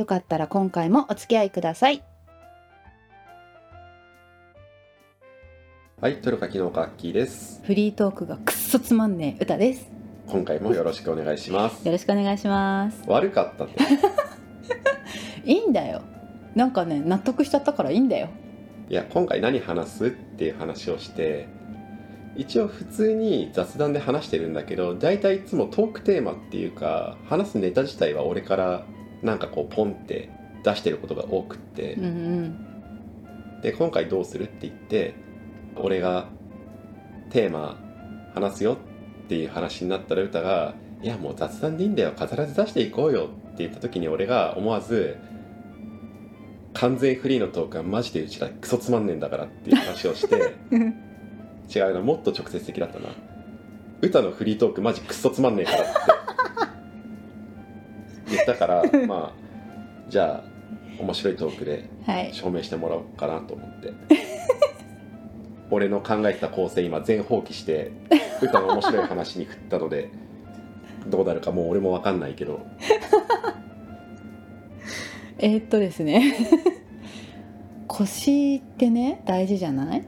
よかったら今回もお付き合いくださいはい、トルカキノカアッキーです。フリートークがくっそつまんねえ歌です今回もよろしくお願いします。よろしくお願いします悪かったって。いいんだよなんかね納得しちゃったからいいんだよいや、今回何話すっていう話をして、一応普通に雑談で話してるんだけど、大体いつもトークテーマっていうか、話すネタ自体は俺からなんかこうポンって出してることが多くって、うんうんで、今回どうするって言って、俺がテーマ話すよっていう話になったら歌が「いやもう雑談でいいんだよ飾らず出していこうよ」って言った時に俺が思わず「完全フリーのトークはマジでうちらクソつまんねえんだから」っていう話をして 違うなもっと直接的だったな。歌のフリートークマジクソつまんねえからって言ったから まあじゃあ面白いトークではい。証明してもらおうかなと思って。俺の考えてた構成今全放棄して歌の面白い話に振ったのでどうなるかもう俺も分かんないけど。えーっとですね。腰ってね大事じゃない？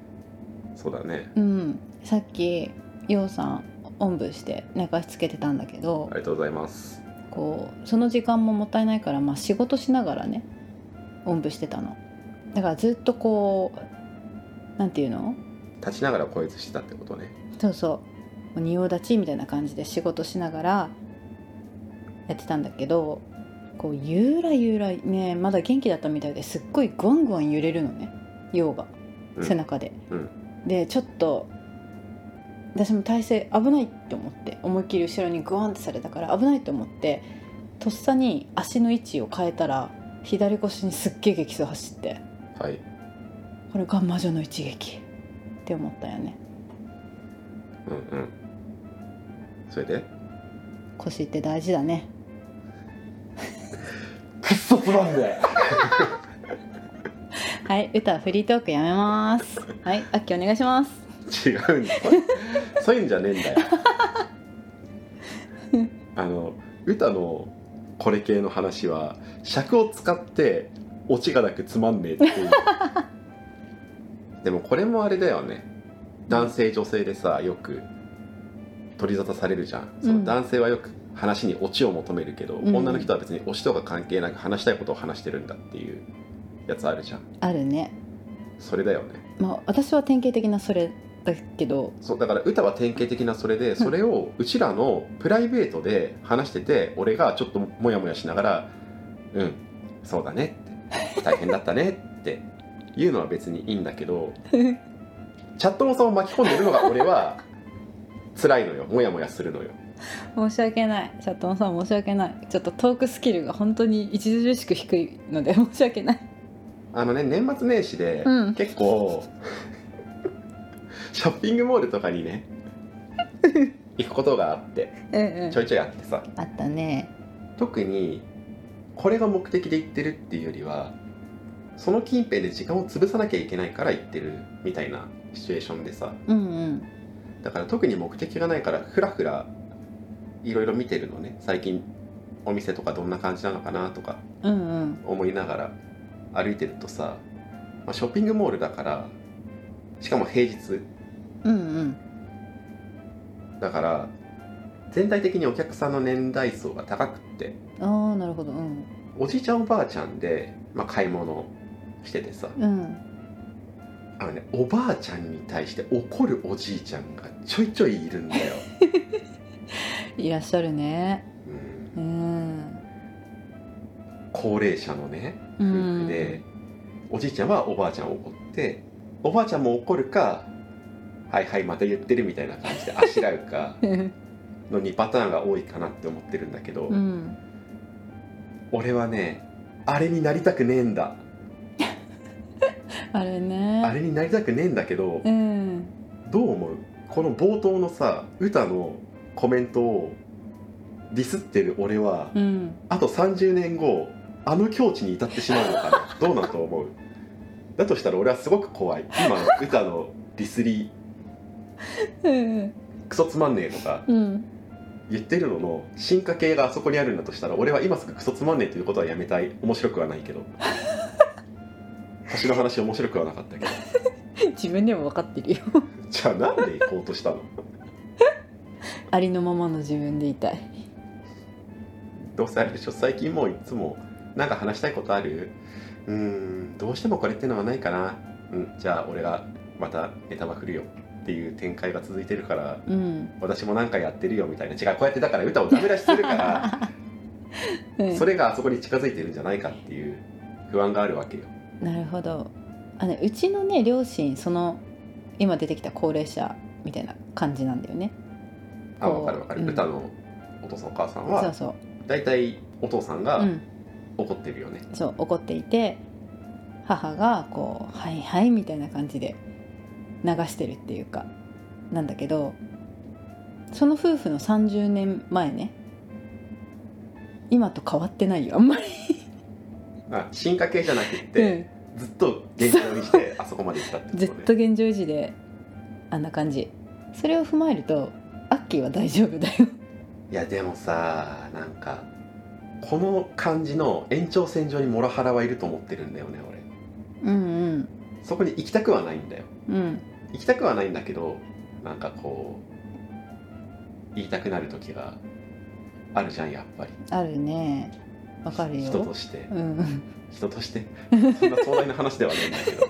そうだね。うん。さっきようさんおんぶして寝かしつけてたんだけど。ありがとうございますこうその時間ももったいないから、まあ、仕事しながらねおんぶしてたの。だからずっとこうなんていうの？立ちながら声してたってことね。そうそう。仁王立ちみたいな感じで仕事しながらやってたんだけどこうゆらゆらねまだ元気だったみたいですっごいグワングワン揺れるのね。陽が。うん。背中で、うん。でちょっと私も体勢危ないって思って思いっきり後ろにグワンってされたから危ないと思ってとっさに足の位置を変えたら左腰にすっげえ激走走ってはい。これが魔女の一撃って思ったよね。うんうん。それで？腰って大事だね。くっそつまんね はい歌はフリートークやめます。はいあっきお願いします。え違うんだ。そういうんじゃねえんだよ。あの歌のこれ系の話は尺を使ってオチがなくつまんねえっていう。でもこれもあれだよね。男性女性でさよく取り沙汰されるじゃん、その男性はよく話にオチを求めるけど、うん。女の人は別にオチとか関係なく話したいことを話してるんだっていうやつあるじゃん。あるね。それだよね。まあ私は典型的なそれだけど。そうだから歌は典型的なそれでそれをうちらのプライベートで話してて俺がちょっとモヤモヤしながら「うんそうだね」って「大変だったね」って言うのは別にいいんだけど チャットモさんを巻き込んでるのが俺は辛いのよ。モヤモヤするのよ。申し訳ない。チャットモさん申し訳ない。ちょっとトークスキルが本当に著しく低いので申し訳ない。あのね年末年始でうん。結構、ショッピングモールとかにね 行くことがあってうんうん。ちょいちょいあってさ。あったね。特にこれが目的で行ってるっていうよりはその近辺で時間を潰さなきゃいけないから行ってるみたいなシチュエーションでさ。うんうん。だから特に目的がないからふらふらいろいろ見てるのね。最近お店とかどんな感じなのかなとかうんうん。思いながら歩いてるとさ、まあ、ショッピングモールだからしかも平日うんうん。だから全体的にお客さんの年代層が高くってああなるほど。うん。おじいちゃんおばあちゃんで、まあ、買い物しててさうん。あのねおばあちゃんに対して怒るおじいちゃんがちょいちょいいるんだよ、いらっしゃるね。うん。うん。高齢者のね夫うん。婦で、おじいちゃんはおばあちゃんを怒っておばあちゃんも怒るかはいはいまた言ってるみたいな感じであしらうかの2パターンが多いかなって思ってるんだけど、うん。俺はねあれになりたくねえんだ。あれね。あれになりたくねえんだけどうん。どう思う？この冒頭のさ歌のコメントをディスってる俺はうん。あと30年後あの境地に至ってしまうのかな。どうなんと思う？だとしたら俺はすごく怖い。今の歌のディスりうんクソつまんねえとかうん言ってるのの進化系があそこにあるんだとしたら俺は今すぐクソつまんねえということはやめたい。面白くはないけど。星の話面白くはなかったけど。自分でも分かってるよ。じゃあなんで行こうとしたの？ありのままの自分でいたい。どうせあれでしょ？最近もういつもなんか話したいことある？うーんどうしてもこれってのはないかな。うんじゃあ俺がまたネタまくるよっていう展開が続いてるからうん、私もなんかやってるよみたいな違うこうやってだから歌をダメ出しするから うん。それがあそこに近づいてるんじゃないかっていう不安があるわけよ。なるほど。あねうちのね両親その今出てきた高齢者みたいな感じなんだよね。あ分かる分かる、うん。歌のお父さんお母さんそうはそう。大体お父さんがうん。怒ってるよね、そう怒っていて母がこう「はいはい」みたいな感じで流してるっていうかなんだけどその夫婦の30年前ね今と変わってないよあんまり、あ進化系じゃなくって、ずっと現状にしてあそこまで来たってずっことね。と現状維持であんな感じ。それを踏まえるとアッキーは大丈夫だよ。いやでもさなんかこの感じの延長線上にモラハラはいると思ってるんだよね俺。うんそこに行きたくはないんだよ。うんうん行きたくはないんだけどなんかこう言いたくなる時があるじゃんやっぱり。あるね。わかるよ。人として。うん。人として？そんな壮大な話ではないんだけど。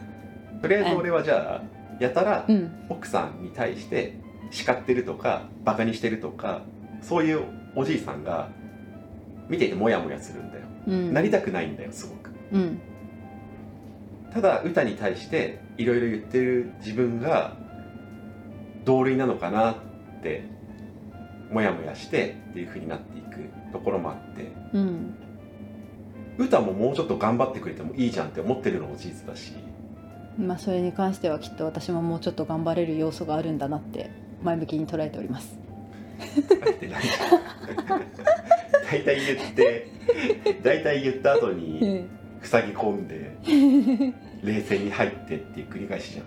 とりあえず俺はじゃあやたらうん。奥さんに対して叱ってるとかバカにしてるとかそういうおじいさんが見ていてモヤモヤするんだよ。うん。なりたくないんだよすごく。うんただ歌に対していろいろ言ってる自分が同類なのかなってモヤモヤしてっていう風になっていくところもあってうん。歌ももうちょっと頑張ってくれてもいいじゃんって思ってるのも事実だしまあそれに関してはきっと私ももうちょっと頑張れる要素があるんだなって前向きに捉えております。大体言って 大体言った後に 塞ぎ込んで冷静に入ってっていう繰り返しじゃん。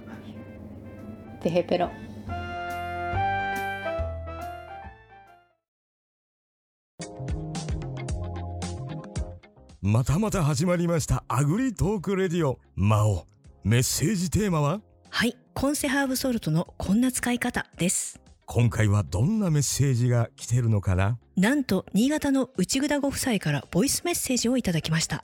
てへペロ。またまた始まりましたアグリトークレディオ。魔王。メッセージテーマは？はい、コンセハーブソルトのこんな使い方です。今回はどんなメッセージが来てるのかな？なんと、新潟の内ぐだご夫妻からボイスメッセージをいただきました。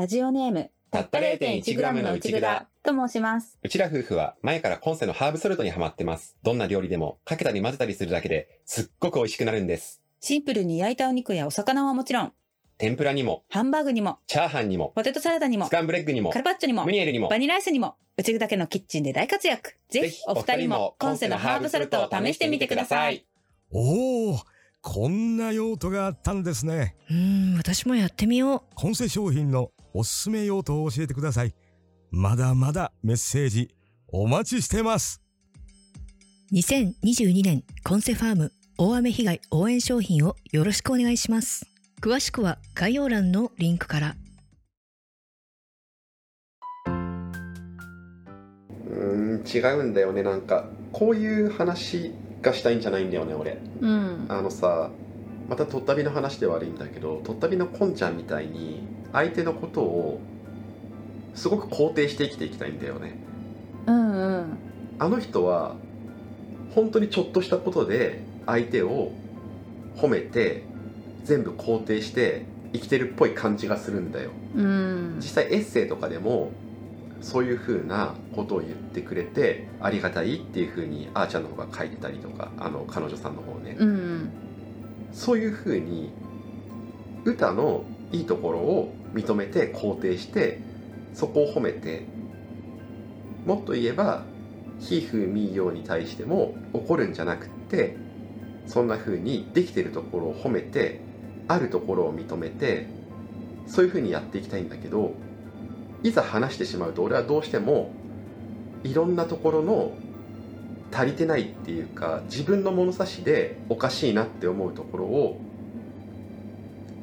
ラジオネームたった 0.1g の内蔵と申しますうちら夫婦は前からコンセのハーブソルトにハマってますどんな料理でもかけたり混ぜたりするだけですっごく美味しくなるんですシンプルに焼いたお肉やお魚はもちろん、天ぷらにもハンバーグにも、チャーハンにもポテトサラダにもス、クランブルエッグにもカルパッチョにもム、ニエルにもバニラアイスにも、うちだけのキッチンで大活躍。ぜひお二人もコンセのハーブソルトを試してみてください。おおこんな用途があったんですねうーん、私もやってみよう。コンセ商品のおすすめ用途を教えてください。まだまだメッセージお待ちしてます。2022年コンセファーム大雨被害応援商品をよろしくお願いします。詳しくは概要欄のリンクから。うーん違うんだよね。なんかこういう話がしたいんじゃないんだよね俺。うん。あのさまたとったびの話で悪いんだけどとったびのこんちゃんみたいに相手のことをすごく肯定して生きていきたいんだよね。うんうん。あの人は本当にちょっとしたことで相手を褒めて全部肯定して生きてるっぽい感じがするんだよ。うん。実際エッセイとかでもそういう風なことを言ってくれてありがたいっていう風にあーちゃんの方が書いてたりとかあの彼女さんの方ね、うんそういう風に歌のいいところを認めて肯定してそこを褒めてもっと言えばひふみよに対しても怒るんじゃなくってそんな風にできてるところを褒めてあるところを認めてそういうふうにやっていきたいんだけどいざ話してしまうと俺はどうしてもいろんなところの足りてないっていうか自分の物差しでおかしいなって思うところを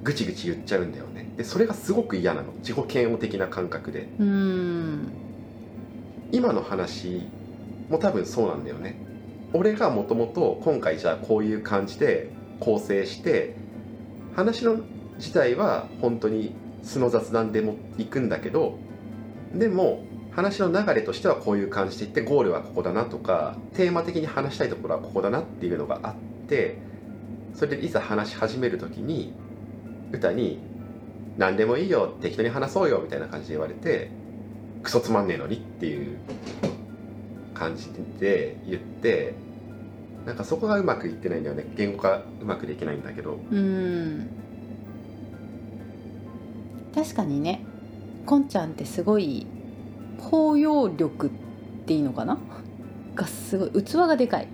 ぐちぐち言っちゃうんだよね。でそれがすごく嫌なの。自己嫌悪的な感覚で。うん。今の話も多分そうなんだよね。俺がもともと今回じゃあこういう感じで構成して話の自体は本当に素の雑談でも行くんだけどでも話の流れとしてはこういう感じでいってゴールはここだなとかテーマ的に話したいところはここだなっていうのがあってそれでいざ話し始める時に歌に「何でもいいよ適当に話そうよ」みたいな感じで言われて「クソつまんねえのに」っていう感じで言ってなんかそこがうまくいってないんだよね。言語化うまくできないんだけど。うん。確かにね。こんちゃんってすごい包容力っていいのかな？がすごい器がでかい。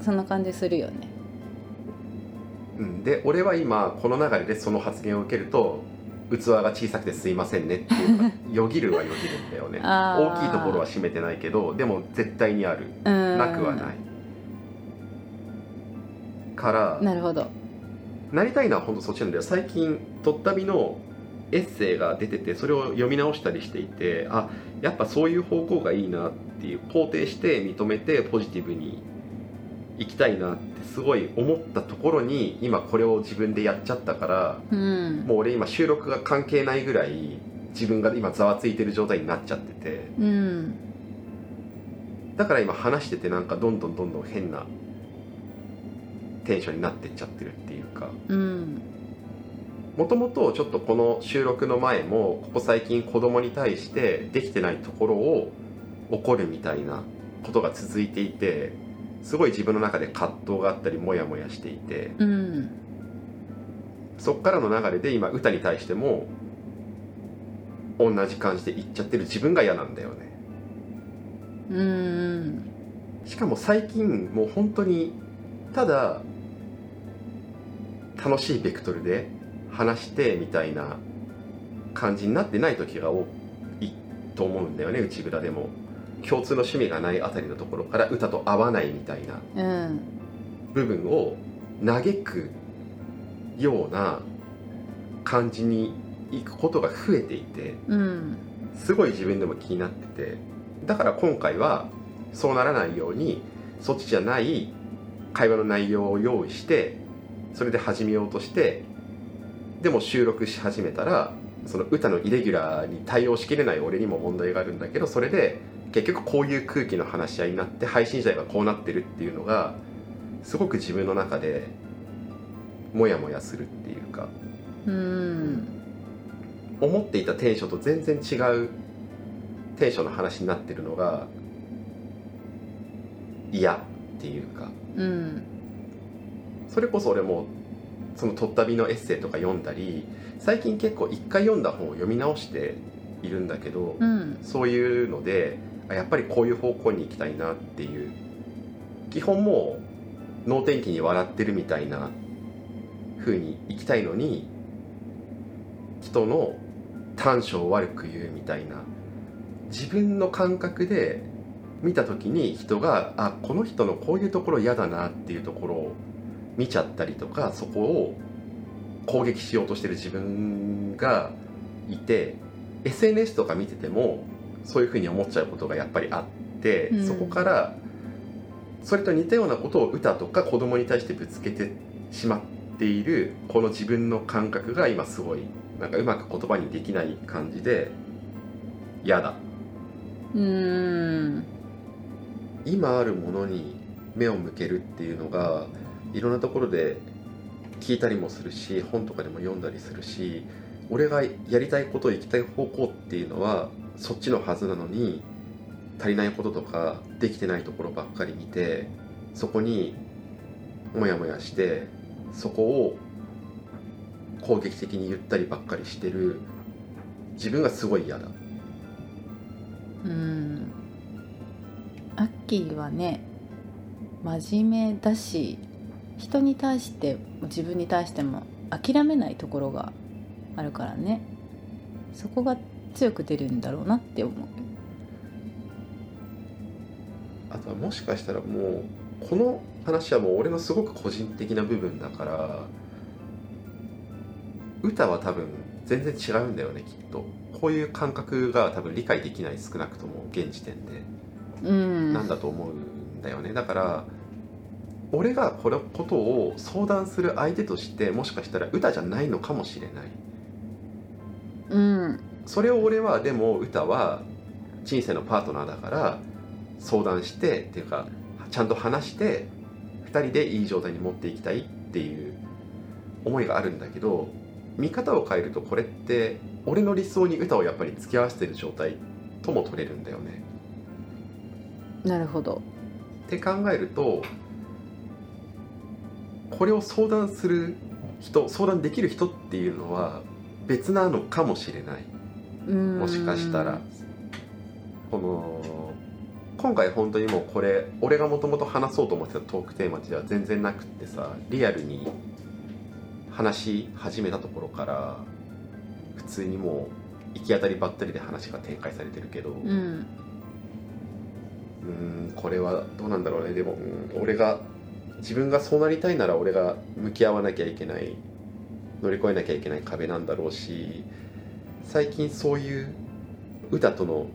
そんな感じするよね、で俺は今この流れでその発言を受けると器が小さくてすいませんねっていうよぎるはよぎるんだよね。大きいところは占めてないけどでも絶対にある。なくはない。からなるほど。なりたいのは本当そっちなんだよ最近とったびのエッセイが出ててそれを読み直したりしていてあやっぱそういう方向がいいなっていう肯定して認めてポジティブに行きたいなってすごい思ったところに今これを自分でやっちゃったからうん。もう俺今収録が関係ないぐらい自分が今ざわついてる状態になっちゃってて。うん。だから今話しててなんかどんどんどんどん変なテンションになってっちゃってるっていうか。うん。もともとちょっとこの収録の前もここ最近子供に対してできてないところを怒るみたいなことが続いていてすごい自分の中で葛藤があったりモヤモヤしていてうん。そっからの流れで今歌に対しても同じ感じで言っちゃってる自分が嫌なんだよね。うんしかも最近もう本当にただ楽しいベクトルで話してみたいな感じになってない時が多いと思うんだよね内蔵でも共通の趣味がないあたりのところから歌と合わないみたいな部分を嘆くような感じにいくことが増えていてすごい自分でも気になっててだから今回はそうならないようにそっちじゃない会話の内容を用意してそれで始めようとしてでも収録し始めたらその歌のイレギュラーに対応しきれない俺にも問題があるんだけどそれで結局こういう空気の話し合いになって配信自体がこうなってるっていうのがすごく自分の中でモヤモヤするっていうかうん。思っていたテンションと全然違うテンションの話になってるのが嫌っていうか。うん。それこそ俺もその「とったび」のエッセイとか読んだり最近結構一回読んだ本を読み直しているんだけど、うん。そういうのであやっぱりこういう方向に行きたいなっていう。基本もう能天気に笑ってるみたいな風に行きたいのに人の短所を悪く言うみたいな。自分の感覚で見た時に人があこの人のこういうところ嫌だなっていうところを見ちゃったりとかそこを攻撃しようとしてる自分がいて SNS とか見ててもそういうふうに思っちゃうことがやっぱりあって、うん。そこからそれと似たようなことを歌とか子供に対してぶつけてしまっているこの自分の感覚が今すごいなんかうまく言葉にできない感じで嫌だ。うん。今あるものに目を向けるっていうのがいろんなところで聞いたりもするし本とかでも読んだりするし俺がやりたいこと行きたい方向っていうのはそっちのはずなのに足りないこととかできてないところばっかり見てそこにモヤモヤしてそこを攻撃的に言ったりばっかりしてる自分がすごい嫌だ。うん。アッキーはね真面目だし人に対しても自分に対しても諦めないところがあるからね。そこが強く出るんだろうなって思う。あとはもしかしたらもうこの話はもう俺のすごく個人的な部分だから歌は多分全然違うんだよねきっと。こういう感覚が多分理解できない少なくとも現時点で。うん。なんだと思うんだよね。だから俺がこのことを相談する相手としてもしかしたら歌じゃないのかもしれない。うんそれを俺はでも歌は人生のパートナーだから相談してっていうかちゃんと話して2人でいい状態に持っていきたいっていう思いがあるんだけど見方を変えるとこれって俺の理想に歌をやっぱり付き合わせてる状態とも取れるんだよね。なるほどって考えるとこれを相談する人相談できる人っていうのは別なのかもしれない。うん。もしかしたら。この今回本当にもうこれ俺がもともと話そうと思ってたトークテーマでは全然なくってさリアルに話し始めたところから普通にもう行き当たりばったりで話が展開されてるけどううん。ーんこれはどうなんだろうね。でもうん俺が自分がそうなりたいなら俺が向き合わなきゃいけない乗り越えなきゃいけない壁なんだろうし最近そういう歌との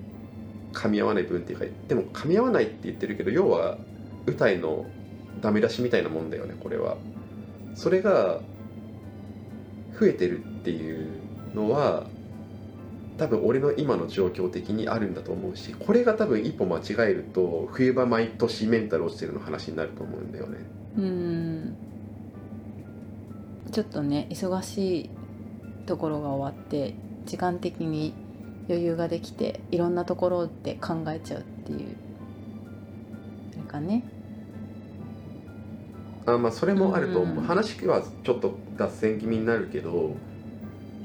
噛み合わない部分っていうかでも噛み合わないって言ってるけど要は歌へのダメ出しみたいなもんだよねこれは。それが増えてるっていうのは多分俺の今の状況的にあるんだと思うしこれが多分一歩間違えると冬場毎年メンタル落ちてるの話になると思うんだよね。うん。ちょっとね忙しいところが終わって時間的に余裕ができていろんなところで考えちゃうっていうあれかね。あまあそれもあると思う、うん話はちょっと脱線気味になるけど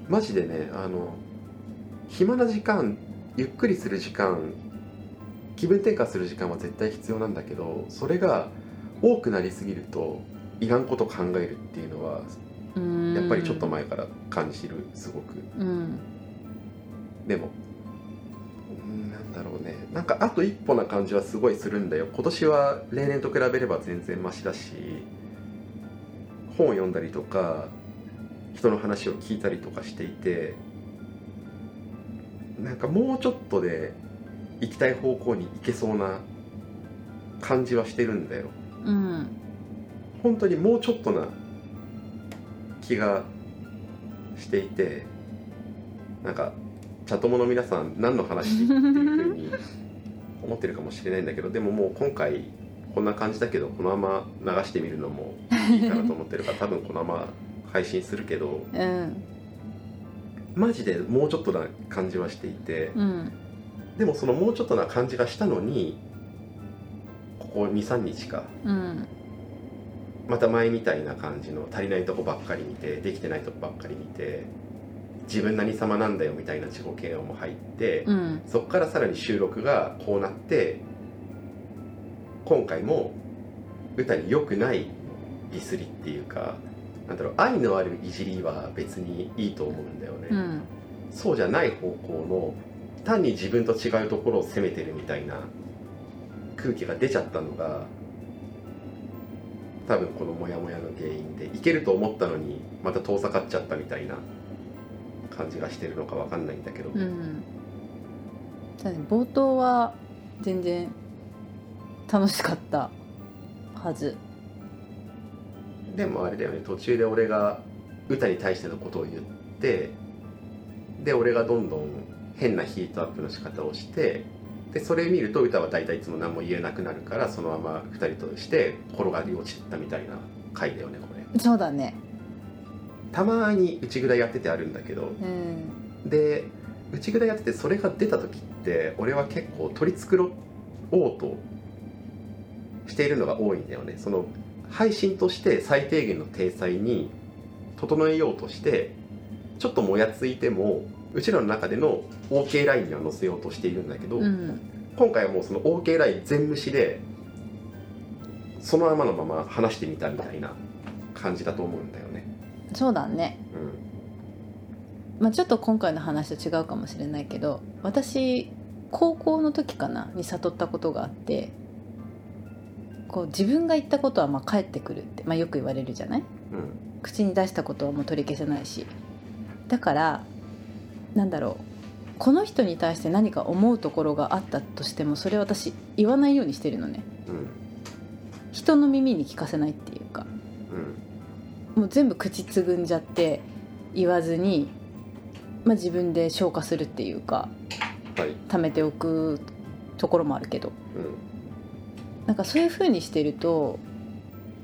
マジでねあの暇な時間ゆっくりする時間気分転換する時間は絶対必要なんだけどそれが多くなりすぎるといらんこと考えるっていうのはうん。やっぱりちょっと前から感じるすごく。うんでも。うんなんだろうね。なんかあと一歩な感じはすごいするんだよ。今年は例年と比べれば全然マシだし本を読んだりとか人の話を聞いたりとかしていてなんかもうちょっとで行きたい方向に行けそうな感じはしてるんだよ。うん。本当にもうちょっとな気がしていてなんかチャットモの皆さん何の話っていうふうに思ってるかもしれないんだけどでももう今回こんな感じだけどこのまま流してみるのもいいかなと思ってるから多分このまま配信するけどうん。マジでもうちょっとな感じはしていてうん。でもそのもうちょっとな感じがしたのにここ23日かうん。また前みたいな感じの足りないとこばっかり見てできてないとこばっかり見て自分何様なんだよみたいな自己嫌悪も入って、うん。そこからさらに収録がこうなって今回も歌に良くないディスりっていうかなんだろう愛のあるいじりは別にいいと思うんだよね、うん。そうじゃない方向の単に自分と違うところを責めてるみたいな空気が出ちゃったのが多分このモヤモヤの原因でいけると思ったのにまた遠ざかっちゃったみたいな感じがしてるのかわかんないんだけど、うん。ただね冒頭は全然楽しかったはず。でもあれだよね途中で俺が歌に対してのことを言ってで俺がどんどん変なヒートアップの仕方をしてでそれ見ると歌は大体いつも何も言えなくなるからそのまま2人として転がり落ちたみたいな回だよねこれ。そうだねたまに内蔵やっててあるんだけど。うん。で内蔵やっててそれが出た時って俺は結構取り繕おうとしているのが多いんだよね。その配信として最低限の体裁に整えようとしてちょっともやついてもうちらの中での OK ラインには載せようとしているんだけど、うん。今回はもうその OK ライン全無視でそのままのまま話してみたみたいな感じだと思うんだよね。そうだね。まあ、ちょっと今回の話と違うかもしれないけど私高校の時かなに悟ったことがあってこう自分が言ったことはまあ返ってくるって、まあ、よく言われるじゃない？うん。口に出したことはもう取り消せないし。だからなんだろうこの人に対して何か思うところがあったとしてもそれ私言わないようにしてるのね。うん。人の耳に聞かせないっていうか。うんもう全部口つぐんじゃって言わずに、まあ、自分で消化するっていうかはい。貯めておくところもあるけど。うん。なんかそういう風にしてると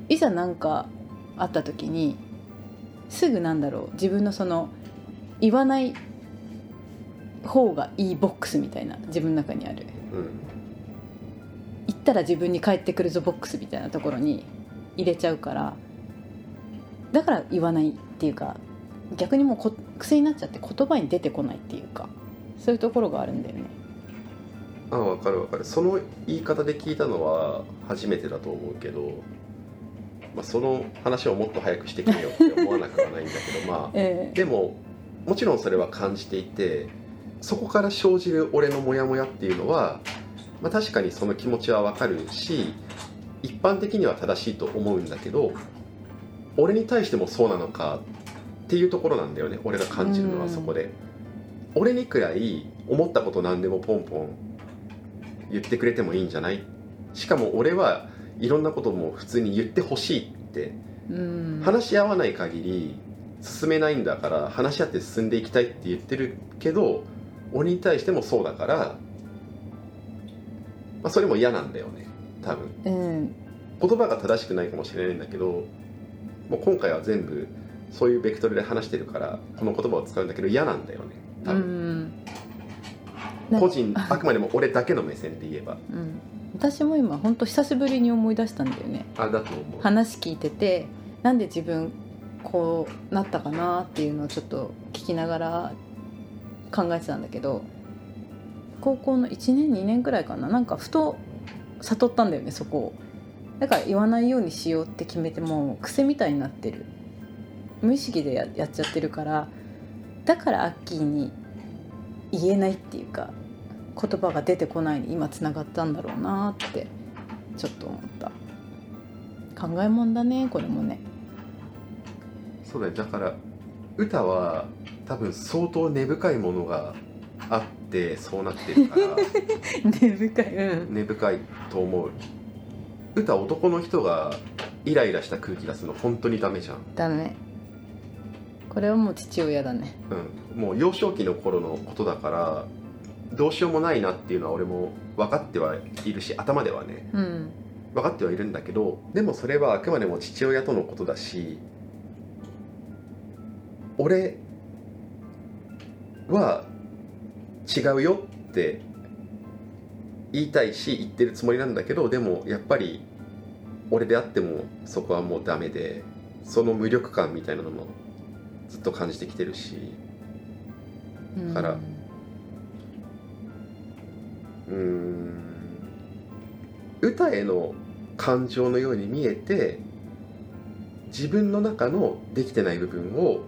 いざ何かあった時にすぐなんだろう自分のその言わない方がいいボックスみたいな自分の中にある。うん。言ったら自分に返ってくるぞボックスみたいなところに入れちゃうからだから言わないっていうか逆にもうこ癖になっちゃって言葉に出てこないっていうかそういうところがあるんだよね。あ分かる分かる。その言い方で聞いたのは初めてだと思うけど、まあ、その話をもっと早くしてくれよって思わなくはないんだけど まあえ。でももちろんそれは感じていてそこから生じる俺のモヤモヤっていうのは、まあ、確かにその気持ちはわかるし一般的には正しいと思うんだけど俺に対してもそうなのかっていうところなんだよね。俺が感じるのはそこで。俺にくらい思ったこと何でもポンポン言ってくれてもいいんじゃない？しかも俺はいろんなことも普通に言ってほしいって。話し合わない限り進めないんだから話し合って進んでいきたいって言ってるけど俺に対してもそうだから、まあ、それも嫌なんだよね多分。うん。言葉が正しくないかもしれないんだけどもう今回は全部そういうベクトルで話してるからこの言葉を使うんだけど嫌なんだよね。多う分、個人あくまでも俺だけの目線で言えば。うん、私も今本当久しぶりに思い出したんだよね。あだと思う。話聞いててなんで自分こうなったかなっていうのをちょっと聞きながら考えてたんだけど高校の1年2年くらいかな。なんかふと悟ったんだよねそこをだから言わないようにしようって決めてもう癖みたいになってる。無意識でややっちゃってるからだからアッキーに言えないっていうか言葉が出てこないに今つながったんだろうなってちょっと思った。考えもんだねこれもね。そうだよ。だから歌は多分相当根深いものがあってそうなってるから。根深いうん。根深いと思う歌男の人がイライラした空気出すの本当にダメじゃん、ダメ。これはもう父親だね。うん、もう幼少期の頃のことだからどうしようもないなっていうのは俺も分かってはいるし頭ではね。うん。分かってはいるんだけどでもそれはあくまでも父親とのことだし俺は違うよって言いたいし言ってるつもりなんだけどでもやっぱり俺であってもそこはもうダメでその無力感みたいなのもずっと感じてきてるし。うんからうん歌への感情のように見えて自分の中のできてない部分を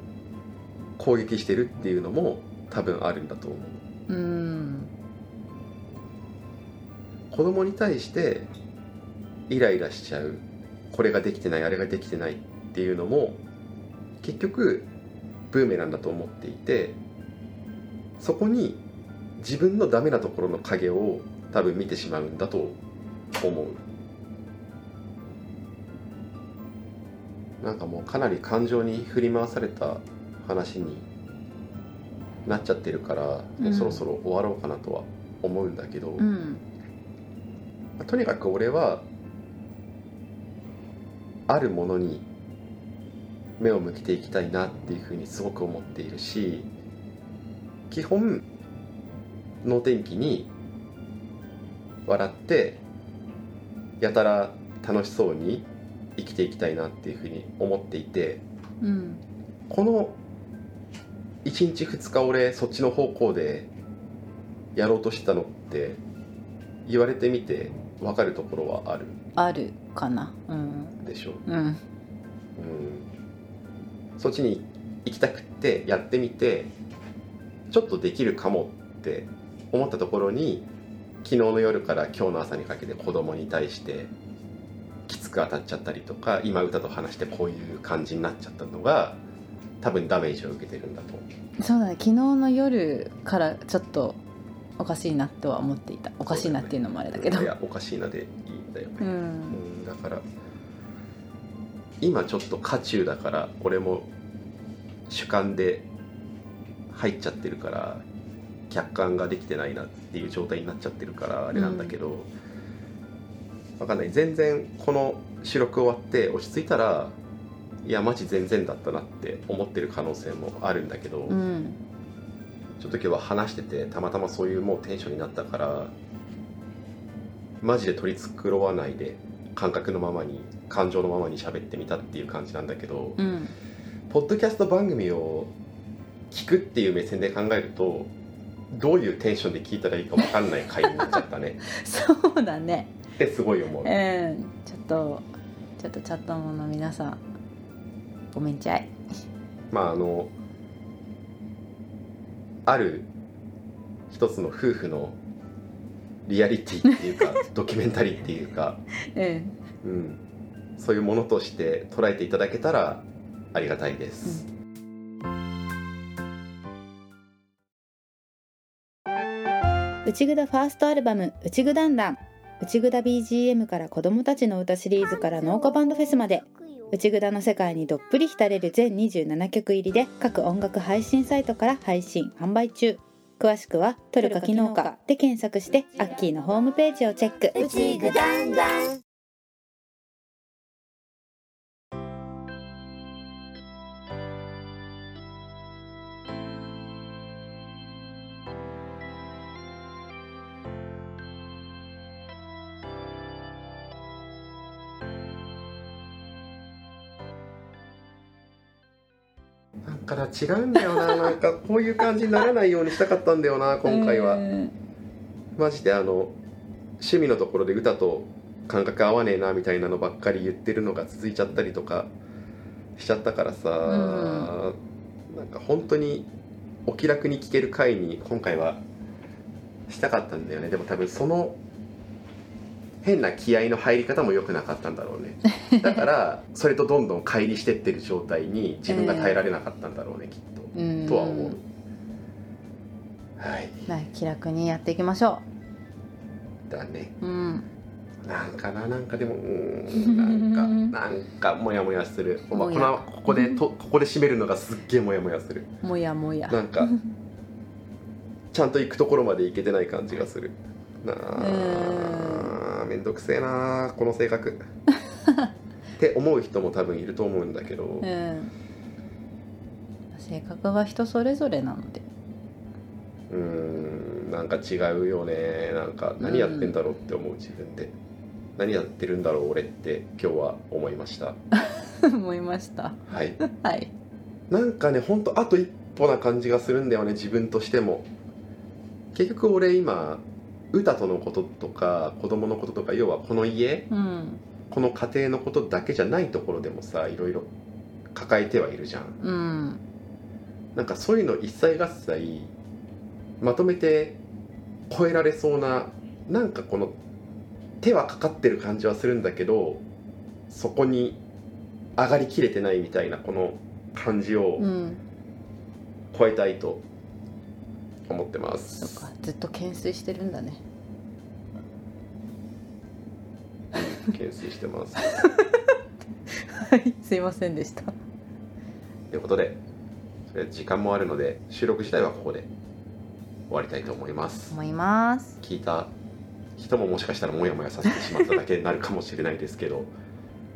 攻撃してるっていうのも多分あるんだと思う。うん。子供に対してイライラしちゃうこれができてないあれができてないっていうのも結局ブーメランだと思っていてそこに自分のダメなところの影を多分見てしまうんだと思う。なんかもうかなり感情に振り回された話になっちゃってるから、もうそろそろ終わろうかなとは思うんだけど、うん。とにかく俺はあるものに目を向けていきたいなっていうふうにすごく思っているし基本能天気に笑ってやたら楽しそうに生きていきたいなっていうふうに思っていてうん。この1日2日俺そっちの方向でやろうとしてたのって言われてみて分かるところはある？あるかな。うん。でしょう。ん。うん。そっちに行きたくってやってみてちょっとできるかもって思ったところに昨日の夜から今日の朝にかけて子供に対してきつく当たっちゃったりとか今歌と話してこういう感じになっちゃったのが多分ダメージを受けてるんだとそうだね。昨日の夜からちょっとおかしいなとは思っていた。おかしいなっていうのもあれだけど。いやおかしいなでいいんだよね、ううんん。だから今ちょっと渦中だから俺も主観で入っちゃってるから客観ができてないなっていう状態になっちゃってるからあれなんだけど、わかんない。全然この収録終わって落ち着いたらいやマジ全然だったなって思ってる可能性もあるんだけど、うんちょっと今日は話しててたまたまそういうもうテンションになったからマジで取り繕わないで感覚のままに感情のままに喋ってみたっていう感じなんだけど、うん。ポッドキャスト番組を聞くっていう目線で考えるとどういうテンションで聞いたらいいか分かんない回になっちゃったね。そうだね。ってすごい思う。うん。ちょっとちょっとチャットモの皆さんごめんちゃい。まああのある一つの夫婦のリアリティっていうか ドキュメンタリーっていうかうんうん、そういうものとして捉えていただけたらありがたいです、内ぐだファーストアルバム「内ぐだんだん」内ぐだ BGM から子供たちの歌シリーズから農家バンドフェスまで内ぐだの世界にどっぷり浸れる全27曲入りで各音楽配信サイトから配信販売中。詳しくは「トルカ機能か」で検索してアッキーのホームページをチェック。うちぐだんだんかな違うんだよななんかこういう感じにならないようにしたかったんだよな今回は、うんマジであの趣味のところで歌と感覚合わねえなみたいなのばっかり言ってるのが続いちゃったりとかしちゃったからさ、なんか本当にお気楽に聴ける回に今回はしたかったんだよねでも多分その変な気合の入り方も良くなかったんだろうね。だからそれとどんどん乖離してってる状態に自分が耐えられなかったんだろうね、きっうん。ととは思う。はい。はい気楽にやっていきましょだね。ううん。なんかななんかでもうーんなんか なんかモヤモヤする、まあ、このここでとここで締めるのがすっげえモヤモヤする。もやもやなんか ちゃんと行くところまで行けてない感じがする。なあめんどくせえなこの性格。って思う人も多分いると思うんだけど、うん。性格は人それぞれなので。うーんなんか違うよね。なんか何やってんだろうって思う自分で、何やってるんだろう俺って今日は思いました。思いました。はい。はい。なんかねほんとあと一歩な感じがするんだよね自分としても。結局俺今歌とのこととか子供のこととか要はこの家うん。この家庭のことだけじゃないところでもさいろいろ抱えてはいるじゃん。うん。なんかそういうの一切合切まとめて超えられそうななんかこの手はかかってる感じはするんだけどそこに上がりきれてないみたいなこの感じをうん。超えたいと思ってます、そっかずっと懸垂してるんだね。懸垂してます。はいすいませんでした。ということで時間もあるので収録自体はここで終わりたいと思います。思います。聞いた人ももしかしたらモヤモヤさせてしまっただけになるかもしれないですけど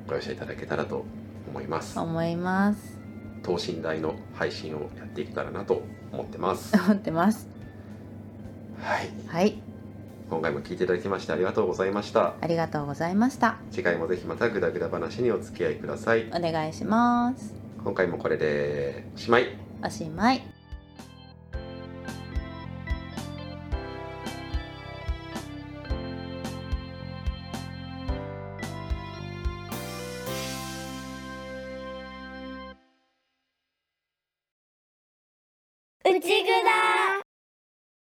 ご容赦いただけたらと思います。思います等身大の配信をやっていけたらなと思ってます。思ってます。はい。はい。今回も聞いていただきましてありがとうございました。ありがとうございました。次回もぜひまたグダグダ話にお付き合いくださいお願いします今回もこれでおしまいおしまい